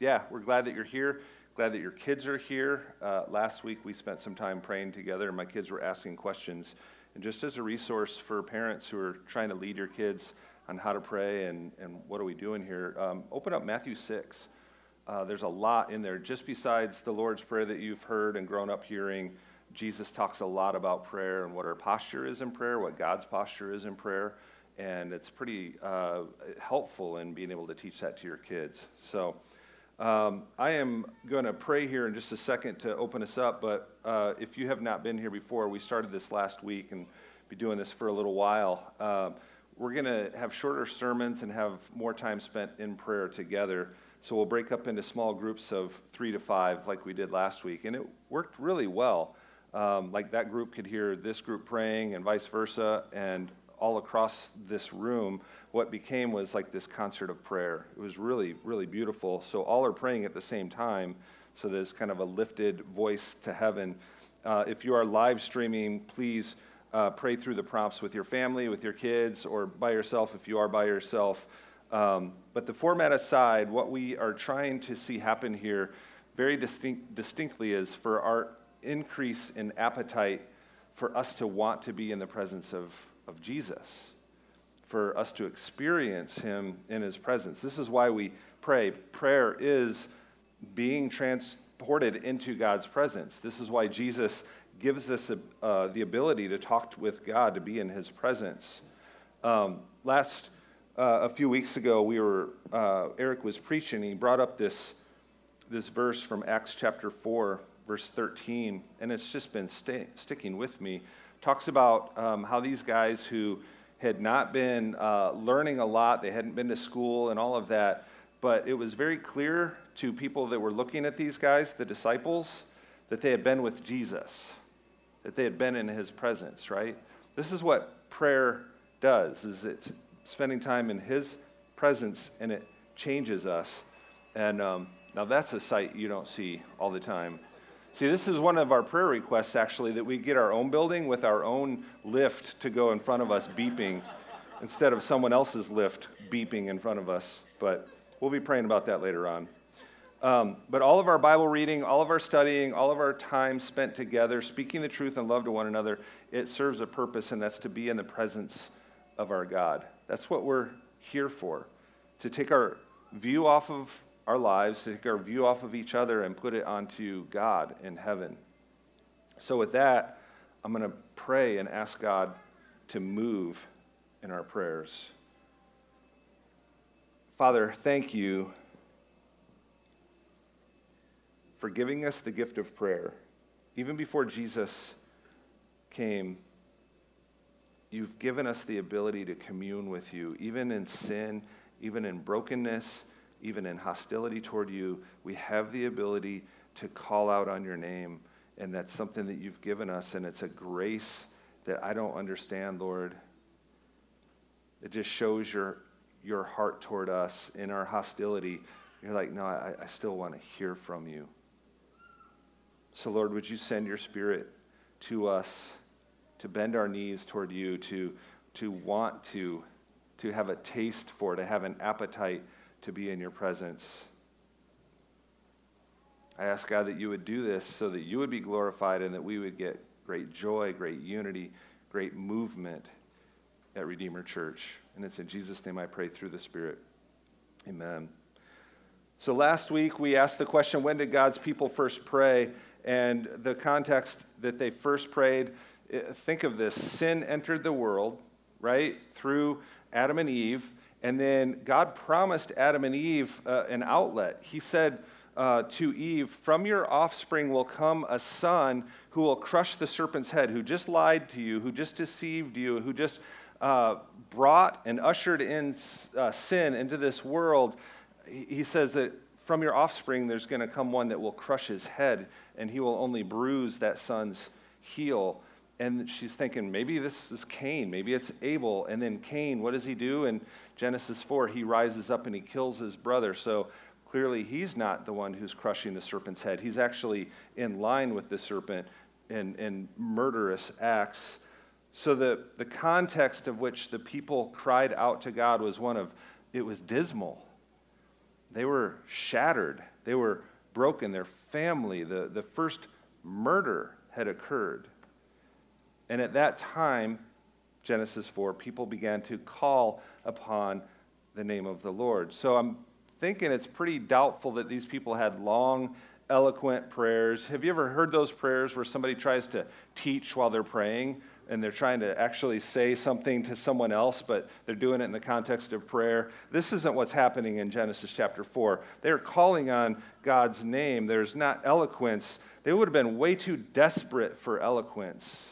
yeah, we're glad that you're here. Glad that your kids are here. Uh, last week we spent some time praying together, and my kids were asking questions. And just as a resource for parents who are trying to lead your kids on how to pray and, and what are we doing here, um, open up Matthew 6. Uh, there's a lot in there. Just besides the Lord's Prayer that you've heard and grown up hearing, Jesus talks a lot about prayer and what our posture is in prayer, what God's posture is in prayer. And it's pretty uh, helpful in being able to teach that to your kids. So um, I am going to pray here in just a second to open us up. But uh, if you have not been here before, we started this last week and be doing this for a little while. Uh, we're going to have shorter sermons and have more time spent in prayer together. So we'll break up into small groups of three to five, like we did last week. And it worked really well. Um, like that group could hear this group praying and vice versa. And all across this room, what became was like this concert of prayer. It was really, really beautiful. So all are praying at the same time. So there's kind of a lifted voice to heaven. Uh, if you are live streaming, please uh, pray through the prompts with your family, with your kids, or by yourself if you are by yourself. Um, but the format aside, what we are trying to see happen here very distinct, distinctly is for our increase in appetite for us to want to be in the presence of, of Jesus, for us to experience Him in His presence. This is why we pray. Prayer is being transported into God's presence. This is why Jesus gives us uh, the ability to talk with God, to be in His presence. Um, last uh, a few weeks ago, we were uh, Eric was preaching. He brought up this this verse from Acts chapter four, verse thirteen, and it's just been sticking with me. Talks about um, how these guys who had not been uh, learning a lot, they hadn't been to school and all of that, but it was very clear to people that were looking at these guys, the disciples, that they had been with Jesus, that they had been in His presence. Right? This is what prayer does: is it's spending time in His presence, and it changes us. And um, now that's a sight you don't see all the time. See, this is one of our prayer requests, actually, that we get our own building with our own lift to go in front of us beeping instead of someone else's lift beeping in front of us. But we'll be praying about that later on. Um, but all of our Bible reading, all of our studying, all of our time spent together, speaking the truth and love to one another, it serves a purpose, and that's to be in the presence of our God. That's what we're here for, to take our view off of our lives, to take our view off of each other and put it onto God in heaven. So, with that, I'm going to pray and ask God to move in our prayers. Father, thank you for giving us the gift of prayer. Even before Jesus came, you've given us the ability to commune with you, even in sin, even in brokenness, even in hostility toward you. We have the ability to call out on your name, and that's something that you've given us, and it's a grace that I don't understand, Lord. It just shows your, your heart toward us in our hostility. You're like, no, I, I still want to hear from you. So, Lord, would you send your spirit to us? to bend our knees toward you, to, to want to, to have a taste for, to have an appetite to be in your presence. I ask God that you would do this so that you would be glorified and that we would get great joy, great unity, great movement at Redeemer Church. And it's in Jesus' name I pray through the Spirit. Amen. So last week we asked the question when did God's people first pray? And the context that they first prayed eh, think of this sin entered the world, right, through Adam and Eve. And then God promised Adam and Eve uh, an outlet. He said uh, to Eve, From your offspring will come a son who will crush the serpent's head, who just lied to you, who just deceived you, who just uh, brought and ushered in uh, sin into this world. He says that from your offspring, there's going to come one that will crush his head, and he will only bruise that son's heel and she's thinking, maybe this is Cain, maybe it's Abel. And then Cain, what does he do? In Genesis 4, he rises up and he kills his brother. So clearly, he's not the one who's crushing the serpent's head. He's actually in line with the serpent in, in murderous acts. So the, the context of which the people cried out to God was one of, it was dismal. they were shattered. They were broken. Their family, the, the first murder had occurred. And at that time, Genesis 4, people began to call upon the name of the Lord. So I'm thinking it's pretty doubtful that these people had long, eloquent prayers. Have you ever heard those prayers where somebody tries to teach while they're praying? and they're trying to actually say something to someone else, but they're doing it in the context of prayer. This isn't what's happening in Genesis chapter 4. They're calling on God's name. There's not eloquence. They would have been way too desperate for eloquence.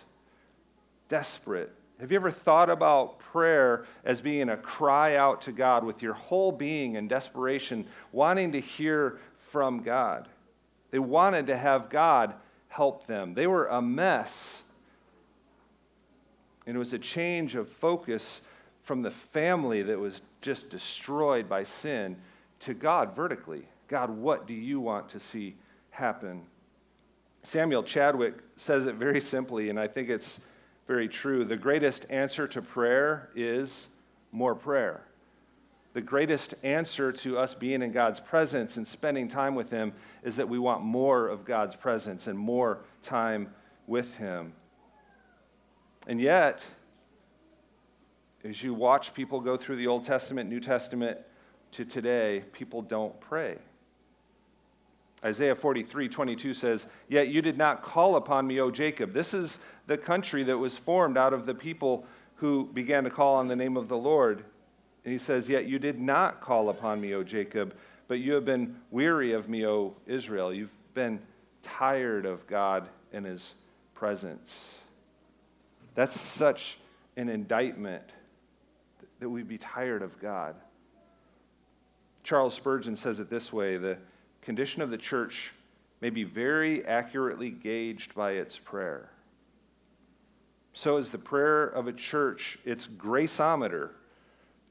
Desperate. Have you ever thought about prayer as being a cry out to God with your whole being in desperation, wanting to hear from God? They wanted to have God help them. They were a mess and it was a change of focus from the family that was just destroyed by sin to God vertically. God, what do you want to see happen? Samuel Chadwick says it very simply, and I think it's very true. The greatest answer to prayer is more prayer. The greatest answer to us being in God's presence and spending time with Him is that we want more of God's presence and more time with Him. And yet, as you watch people go through the Old Testament, New Testament to today, people don't pray. Isaiah 43, 22 says, Yet you did not call upon me, O Jacob. This is the country that was formed out of the people who began to call on the name of the Lord. And he says, Yet you did not call upon me, O Jacob, but you have been weary of me, O Israel. You've been tired of God and his presence. That's such an indictment that we'd be tired of God. Charles Spurgeon says it this way the condition of the church may be very accurately gauged by its prayer. So is the prayer of a church its graceometer,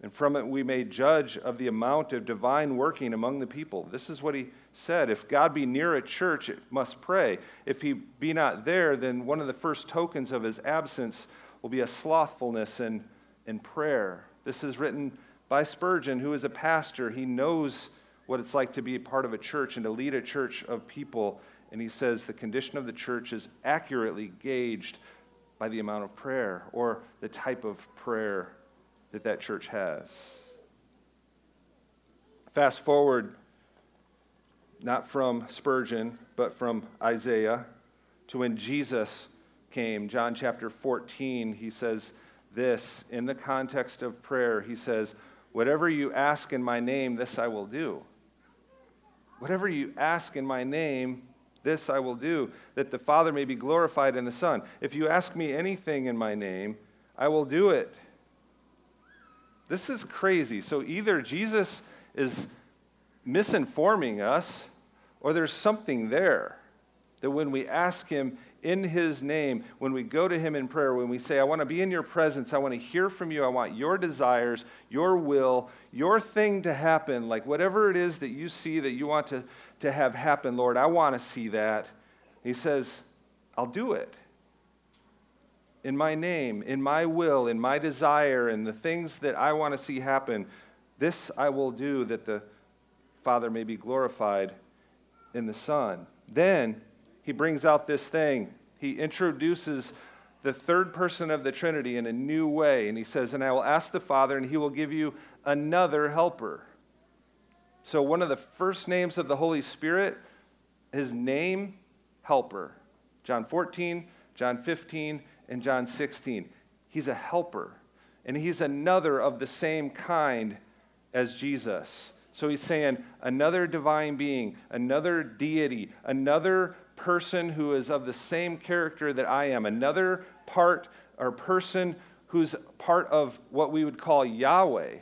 and from it we may judge of the amount of divine working among the people. This is what he said. If God be near a church, it must pray. If he be not there, then one of the first tokens of his absence will be a slothfulness in, in prayer. This is written by Spurgeon, who is a pastor. He knows what it's like to be part of a church and to lead a church of people. And he says the condition of the church is accurately gauged by the amount of prayer or the type of prayer that that church has. Fast forward, not from Spurgeon, but from Isaiah to when Jesus came. John chapter 14, he says, this in the context of prayer. He says, Whatever you ask in my name, this I will do. Whatever you ask in my name, this I will do, that the Father may be glorified in the Son. If you ask me anything in my name, I will do it. This is crazy. So either Jesus is misinforming us, or there's something there that when we ask him in his name, when we go to him in prayer, when we say, I want to be in your presence, I want to hear from you, I want your desires, your will, your thing to happen, like whatever it is that you see that you want to, to have happen, Lord, I want to see that. He says, I'll do it. In my name, in my will, in my desire, and the things that I want to see happen, this I will do that the Father may be glorified in the Son. Then he brings out this thing. He introduces the third person of the Trinity in a new way. And he says, And I will ask the Father, and he will give you another helper. So, one of the first names of the Holy Spirit, his name, helper. John 14, John 15, and John 16. He's a helper. And he's another of the same kind as Jesus. So he's saying another divine being, another deity, another person who is of the same character that I am, another part or person who's part of what we would call Yahweh.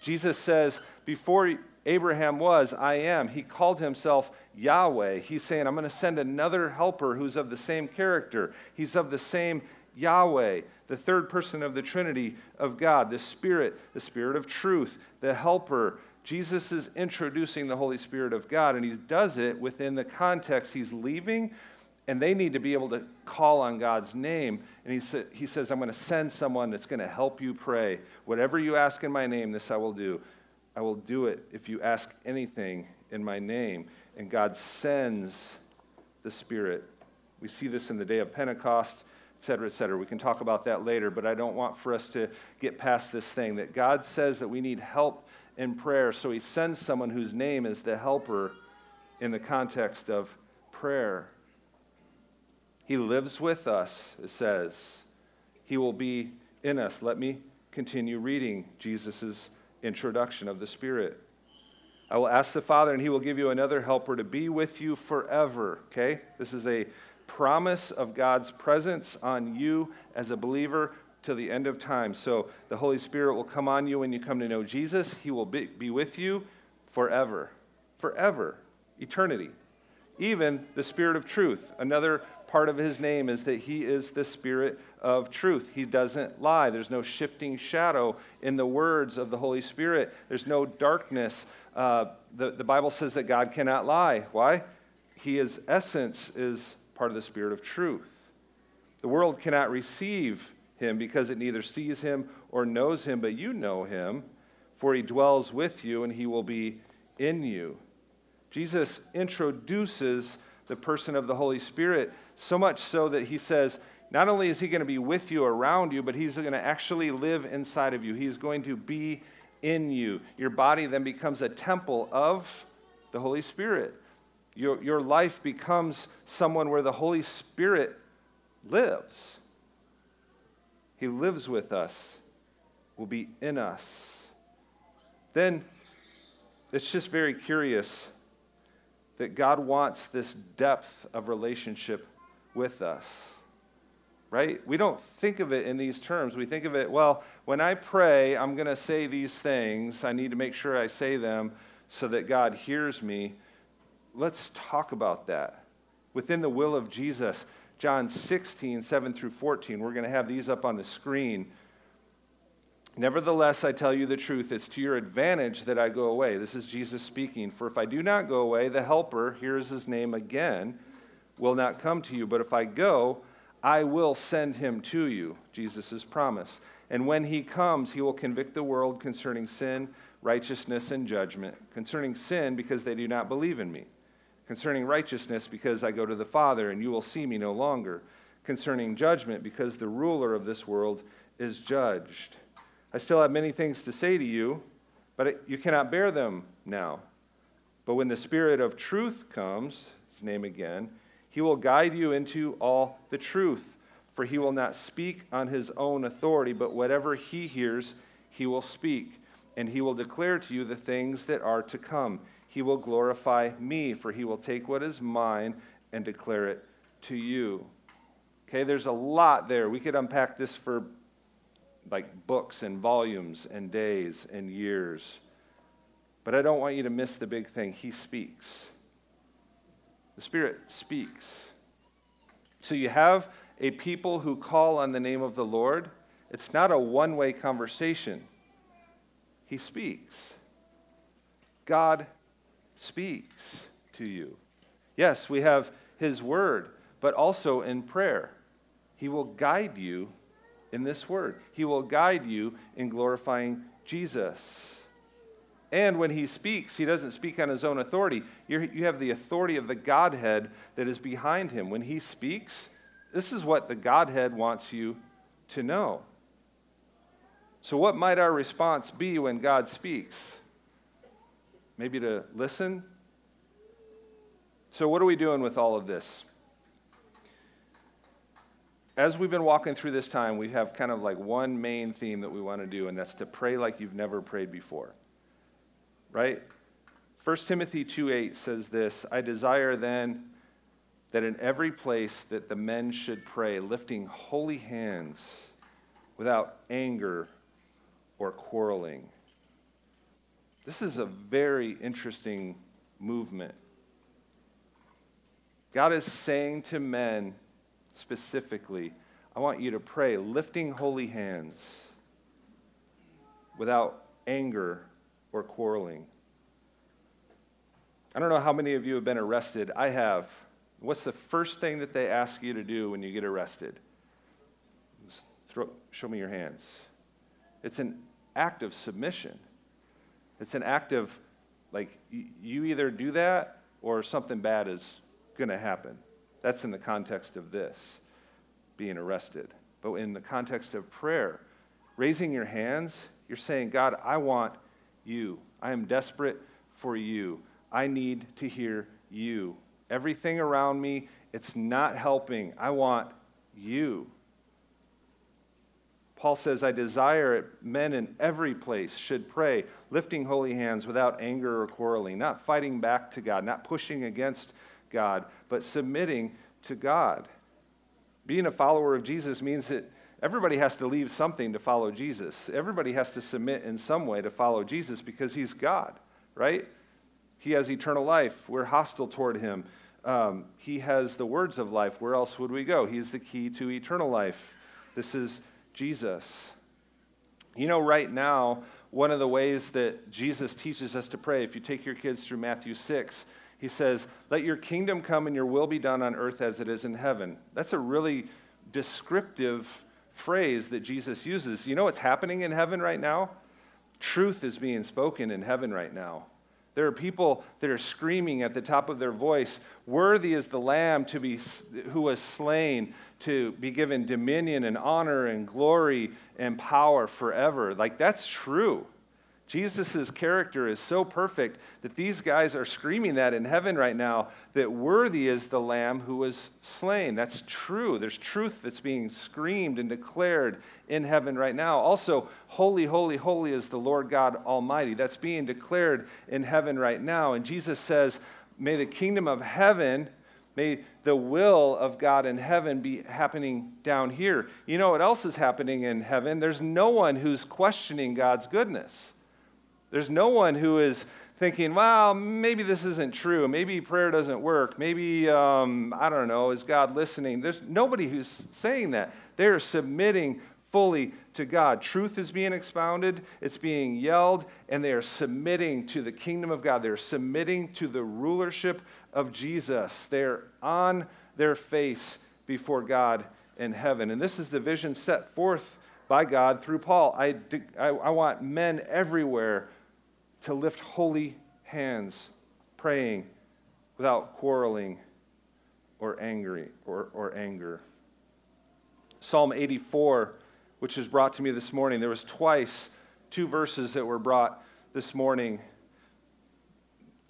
Jesus says, Before Abraham was, I am. He called himself Yahweh. He's saying, I'm going to send another helper who's of the same character. He's of the same Yahweh, the third person of the Trinity of God, the Spirit, the Spirit of truth, the helper, Jesus is introducing the Holy Spirit of God, and he does it within the context he's leaving, and they need to be able to call on God's name. And he, sa- he says, I'm going to send someone that's going to help you pray. Whatever you ask in my name, this I will do. I will do it if you ask anything in my name. And God sends the Spirit. We see this in the day of Pentecost, et cetera, et cetera. We can talk about that later, but I don't want for us to get past this thing that God says that we need help in prayer, so He sends someone whose name is the helper in the context of prayer. He lives with us, it says. He will be in us. Let me continue reading Jesus' introduction of the Spirit. I will ask the Father, and he will give you another helper to be with you forever. Okay? This is a promise of God's presence on you as a believer to the end of time. So the Holy Spirit will come on you when you come to know Jesus. He will be, be with you forever. Forever. Eternity. Even the Spirit of truth. Another part of his name is that he is the Spirit of truth. He doesn't lie. There's no shifting shadow in the words of the Holy Spirit, there's no darkness. Uh, the, the Bible says that God cannot lie. Why? He his essence is part of the Spirit of truth. The world cannot receive him because it neither sees him or knows him, but you know him, for he dwells with you and he will be in you. Jesus introduces the person of the Holy Spirit so much so that he says, not only is he going to be with you, around you, but he's going to actually live inside of you. He's going to be in you. Your body then becomes a temple of the Holy Spirit. Your, your life becomes someone where the Holy Spirit lives. He lives with us, will be in us. Then it's just very curious that God wants this depth of relationship with us right? We don't think of it in these terms. We think of it, well, when I pray, I'm going to say these things. I need to make sure I say them so that God hears me. Let's talk about that. Within the will of Jesus, John 16, 7 through 14, we're going to have these up on the screen. Nevertheless, I tell you the truth, it's to your advantage that I go away. This is Jesus speaking. For if I do not go away, the Helper, here's his name again, will not come to you. But if I go, I will send him to you, Jesus' promise. And when he comes, he will convict the world concerning sin, righteousness, and judgment. Concerning sin, because they do not believe in me. Concerning righteousness, because I go to the Father, and you will see me no longer. Concerning judgment, because the ruler of this world is judged. I still have many things to say to you, but you cannot bear them now. But when the Spirit of truth comes, his name again, he will guide you into all the truth, for he will not speak on his own authority, but whatever he hears, he will speak, and he will declare to you the things that are to come. He will glorify me, for he will take what is mine and declare it to you. Okay, there's a lot there. We could unpack this for like books and volumes and days and years. But I don't want you to miss the big thing. He speaks. The Spirit speaks. So you have a people who call on the name of the Lord. It's not a one way conversation. He speaks. God speaks to you. Yes, we have His Word, but also in prayer. He will guide you in this Word, He will guide you in glorifying Jesus. And when he speaks, he doesn't speak on his own authority. You're, you have the authority of the Godhead that is behind him. When he speaks, this is what the Godhead wants you to know. So, what might our response be when God speaks? Maybe to listen? So, what are we doing with all of this? As we've been walking through this time, we have kind of like one main theme that we want to do, and that's to pray like you've never prayed before right? 1 Timothy 2:8 says this, I desire then that in every place that the men should pray, lifting holy hands without anger or quarreling. This is a very interesting movement. God is saying to men specifically, I want you to pray lifting holy hands without anger or quarreling. I don't know how many of you have been arrested. I have. What's the first thing that they ask you to do when you get arrested? Throw, show me your hands. It's an act of submission. It's an act of, like, you either do that or something bad is going to happen. That's in the context of this, being arrested. But in the context of prayer, raising your hands, you're saying, God, I want you. I am desperate for you. I need to hear you. Everything around me, it's not helping. I want you. Paul says, I desire men in every place should pray, lifting holy hands without anger or quarreling, not fighting back to God, not pushing against God, but submitting to God. Being a follower of Jesus means that everybody has to leave something to follow Jesus. Everybody has to submit in some way to follow Jesus because he's God, right? He has eternal life. We're hostile toward him. Um, he has the words of life. Where else would we go? He's the key to eternal life. This is Jesus. You know, right now, one of the ways that Jesus teaches us to pray, if you take your kids through Matthew 6, he says, Let your kingdom come and your will be done on earth as it is in heaven. That's a really descriptive phrase that Jesus uses. You know what's happening in heaven right now? Truth is being spoken in heaven right now. There are people that are screaming at the top of their voice, Worthy is the Lamb to be, who was slain to be given dominion and honor and glory and power forever. Like, that's true. Jesus' character is so perfect that these guys are screaming that in heaven right now that worthy is the Lamb who was slain. That's true. There's truth that's being screamed and declared in heaven right now. Also, holy, holy, holy is the Lord God Almighty. That's being declared in heaven right now. And Jesus says, May the kingdom of heaven May the will of God in heaven be happening down here. You know what else is happening in heaven? There's no one who's questioning God's goodness. There's no one who is thinking, well, maybe this isn't true. Maybe prayer doesn't work. Maybe, um, I don't know, is God listening? There's nobody who's saying that. They're submitting fully to God. Truth is being expounded, it's being yelled, and they are submitting to the kingdom of God. They're submitting to the rulership of Jesus. They're on their face before God in heaven. And this is the vision set forth by God through Paul. I, I, I want men everywhere to lift holy hands, praying without quarreling or angry or, or anger. Psalm 84, which was brought to me this morning, there was twice two verses that were brought this morning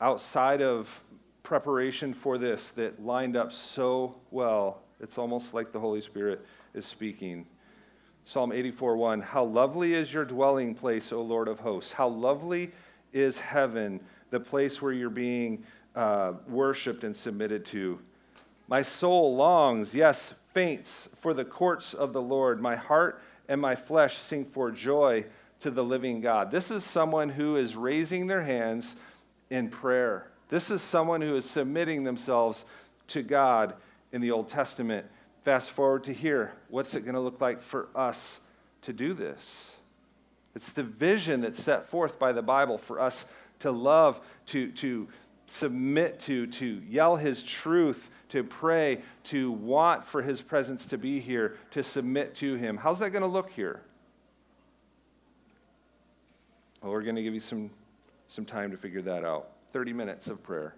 outside of preparation for this that lined up so well. It's almost like the Holy Spirit is speaking. Psalm 84 1 How lovely is your dwelling place, O Lord of hosts! How lovely is heaven, the place where you're being uh, worshiped and submitted to. My soul longs, yes, faints for the courts of the Lord. My heart and my flesh sing for joy to the living God. This is someone who is raising their hands in prayer. This is someone who is submitting themselves to God in the Old Testament. Fast forward to here. What's it going to look like for us to do this? It's the vision that's set forth by the Bible for us to love, to, to submit to, to yell His truth, to pray, to want for His presence to be here, to submit to Him. How's that going to look here? Well, we're going to give you some, some time to figure that out 30 minutes of prayer.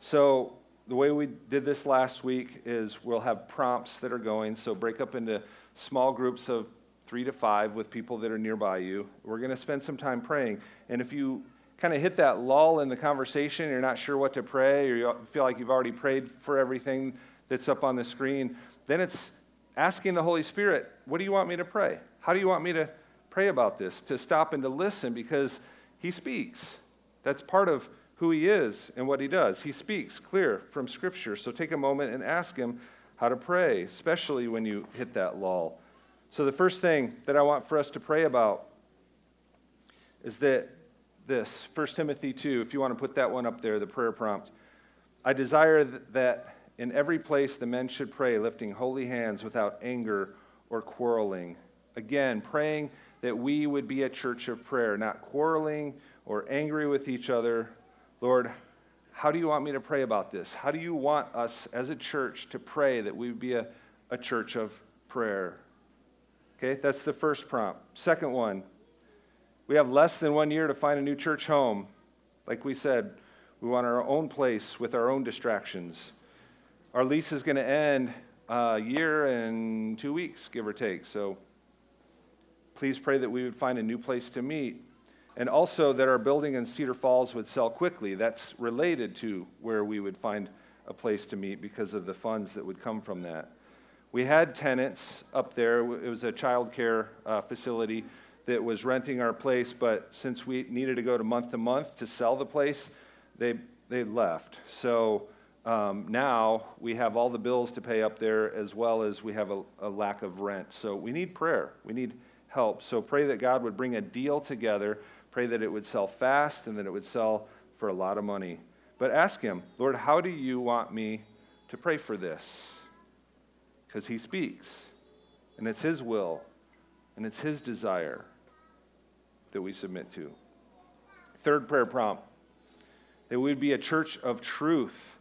So, the way we did this last week is we'll have prompts that are going. So, break up into small groups of three to five with people that are nearby you. We're going to spend some time praying. And if you kind of hit that lull in the conversation, you're not sure what to pray, or you feel like you've already prayed for everything that's up on the screen, then it's asking the Holy Spirit, What do you want me to pray? How do you want me to pray about this? To stop and to listen because He speaks. That's part of who He is and what He does. He speaks clear from Scripture. So take a moment and ask Him how to pray, especially when you hit that lull. So, the first thing that I want for us to pray about is that this 1 Timothy 2, if you want to put that one up there, the prayer prompt. I desire that in every place the men should pray, lifting holy hands without anger or quarreling. Again, praying that we would be a church of prayer, not quarreling or angry with each other. Lord, how do you want me to pray about this? How do you want us as a church to pray that we would be a, a church of prayer? Okay, that's the first prompt. Second one We have less than one year to find a new church home. Like we said, we want our own place with our own distractions. Our lease is going to end a year and two weeks, give or take. So please pray that we would find a new place to meet. And also that our building in Cedar Falls would sell quickly. That's related to where we would find a place to meet because of the funds that would come from that. We had tenants up there. It was a child care uh, facility that was renting our place, but since we needed to go to month to month to sell the place, they, they left. So um, now we have all the bills to pay up there as well as we have a, a lack of rent. So we need prayer. We need help. So pray that God would bring a deal together. Pray that it would sell fast and that it would sell for a lot of money. But ask Him, Lord, how do you want me to pray for this? Because He speaks, and it's His will, and it's His desire that we submit to. Third prayer prompt that we would be a church of truth,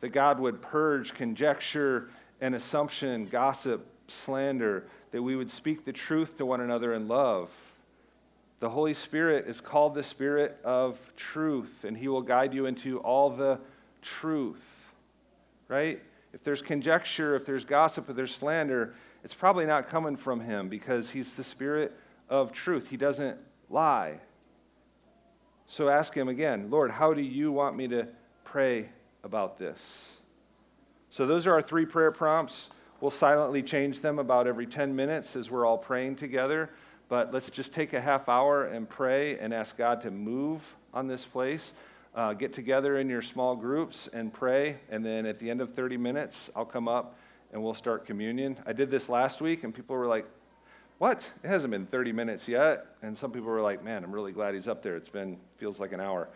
that God would purge conjecture and assumption, gossip, slander, that we would speak the truth to one another in love. The Holy Spirit is called the Spirit of truth, and He will guide you into all the truth, right? If there's conjecture, if there's gossip, if there's slander, it's probably not coming from Him because He's the Spirit of truth. He doesn't lie. So ask him again, Lord, how do you want me to pray about this? So those are our three prayer prompts. We'll silently change them about every 10 minutes as we're all praying together. But let's just take a half hour and pray and ask God to move on this place. Uh, get together in your small groups and pray. And then at the end of 30 minutes, I'll come up and we'll start communion. I did this last week, and people were like, what? It hasn't been 30 minutes yet. And some people were like, man, I'm really glad he's up there. It's been, feels like an hour.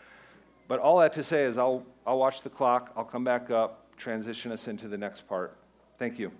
But all that to say is I'll, I'll watch the clock, I'll come back up, transition us into the next part. Thank you.